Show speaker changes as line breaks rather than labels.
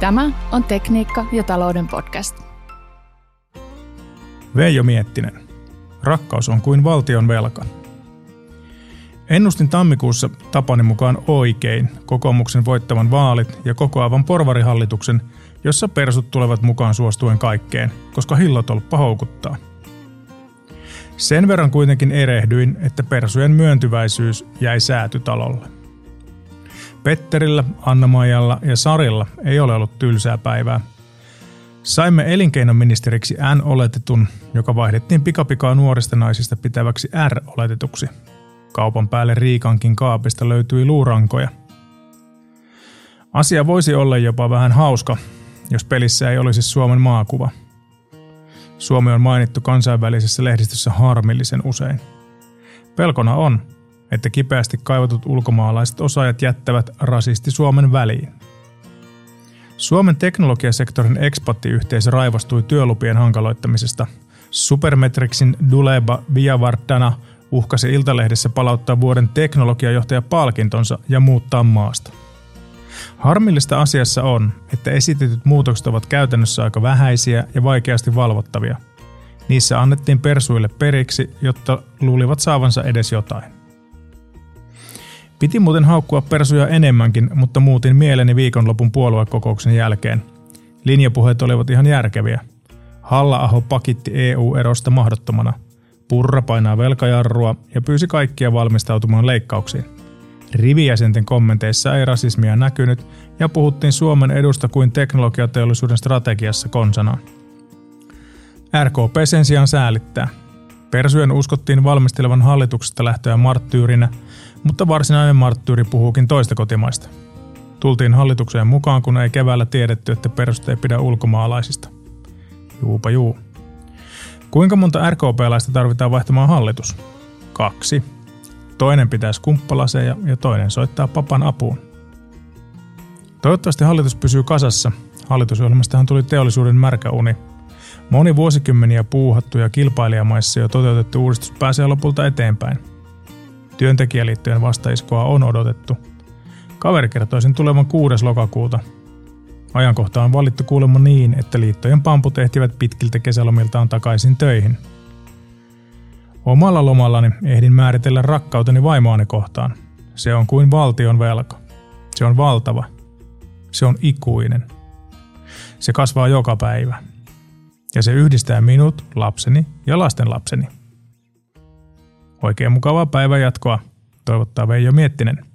Tämä on Tekniikka ja talouden podcast.
Veijo Miettinen. Rakkaus on kuin valtion velka. Ennustin tammikuussa tapani mukaan oikein kokoomuksen voittavan vaalit ja kokoavan porvarihallituksen, jossa persut tulevat mukaan suostuen kaikkeen, koska hillotolppa houkuttaa. Sen verran kuitenkin erehdyin, että persujen myöntyväisyys jäi säätytalolle. Petterillä, Anna-Maijalla ja Sarilla ei ole ollut tylsää päivää. Saimme elinkeinoministeriksi N-oletetun, joka vaihdettiin pikapikaa nuorista naisista pitäväksi R-oletetuksi. Kaupan päälle Riikankin kaapista löytyi luurankoja. Asia voisi olla jopa vähän hauska, jos pelissä ei olisi Suomen maakuva. Suomi on mainittu kansainvälisessä lehdistössä harmillisen usein. Pelkona on, että kipeästi kaivatut ulkomaalaiset osaajat jättävät rasisti Suomen väliin. Suomen teknologiasektorin ekspattiyhteisö raivostui työlupien hankaloittamisesta. Supermetrixin Duleba Viavardana uhkasi Iltalehdessä palauttaa vuoden teknologiajohtaja palkintonsa ja muuttaa maasta. Harmillista asiassa on, että esitetyt muutokset ovat käytännössä aika vähäisiä ja vaikeasti valvottavia. Niissä annettiin persuille periksi, jotta luulivat saavansa edes jotain. Piti muuten haukkua persuja enemmänkin, mutta muutin mieleni viikonlopun puoluekokouksen jälkeen. Linjapuheet olivat ihan järkeviä. Halla-aho pakitti EU-erosta mahdottomana. Purra painaa velkajarrua ja pyysi kaikkia valmistautumaan leikkauksiin. Rivijäsenten kommenteissa ei rasismia näkynyt ja puhuttiin Suomen edusta kuin teknologiateollisuuden strategiassa konsanaan. RKP sen sijaan säälittää. Persujen uskottiin valmistelevan hallituksesta lähtöä marttyyrinä – mutta varsinainen marttyyri puhuukin toista kotimaista. Tultiin hallitukseen mukaan, kun ei keväällä tiedetty, että peruste ei pidä ulkomaalaisista. Juupa juu. Kuinka monta RKP-laista tarvitaan vaihtamaan hallitus? Kaksi. Toinen pitää skumppalaseja ja toinen soittaa papan apuun. Toivottavasti hallitus pysyy kasassa. Hallitusohjelmastahan tuli teollisuuden märkä uni. Moni vuosikymmeniä puuhattu ja kilpailijamaissa jo toteutettu uudistus pääsee lopulta eteenpäin – Työntekijäliittojen vastaiskoa on odotettu. Kaveri kertoi sen tulevan 6. lokakuuta. Ajankohta on valittu kuulemma niin, että liittojen pamput ehtivät pitkiltä kesälomiltaan takaisin töihin. Omalla lomallani ehdin määritellä rakkauteni vaimoani kohtaan. Se on kuin valtion velka. Se on valtava. Se on ikuinen. Se kasvaa joka päivä. Ja se yhdistää minut, lapseni ja lasten lapseni. Oikein mukavaa päivän jatkoa, toivottaa Veijo Miettinen.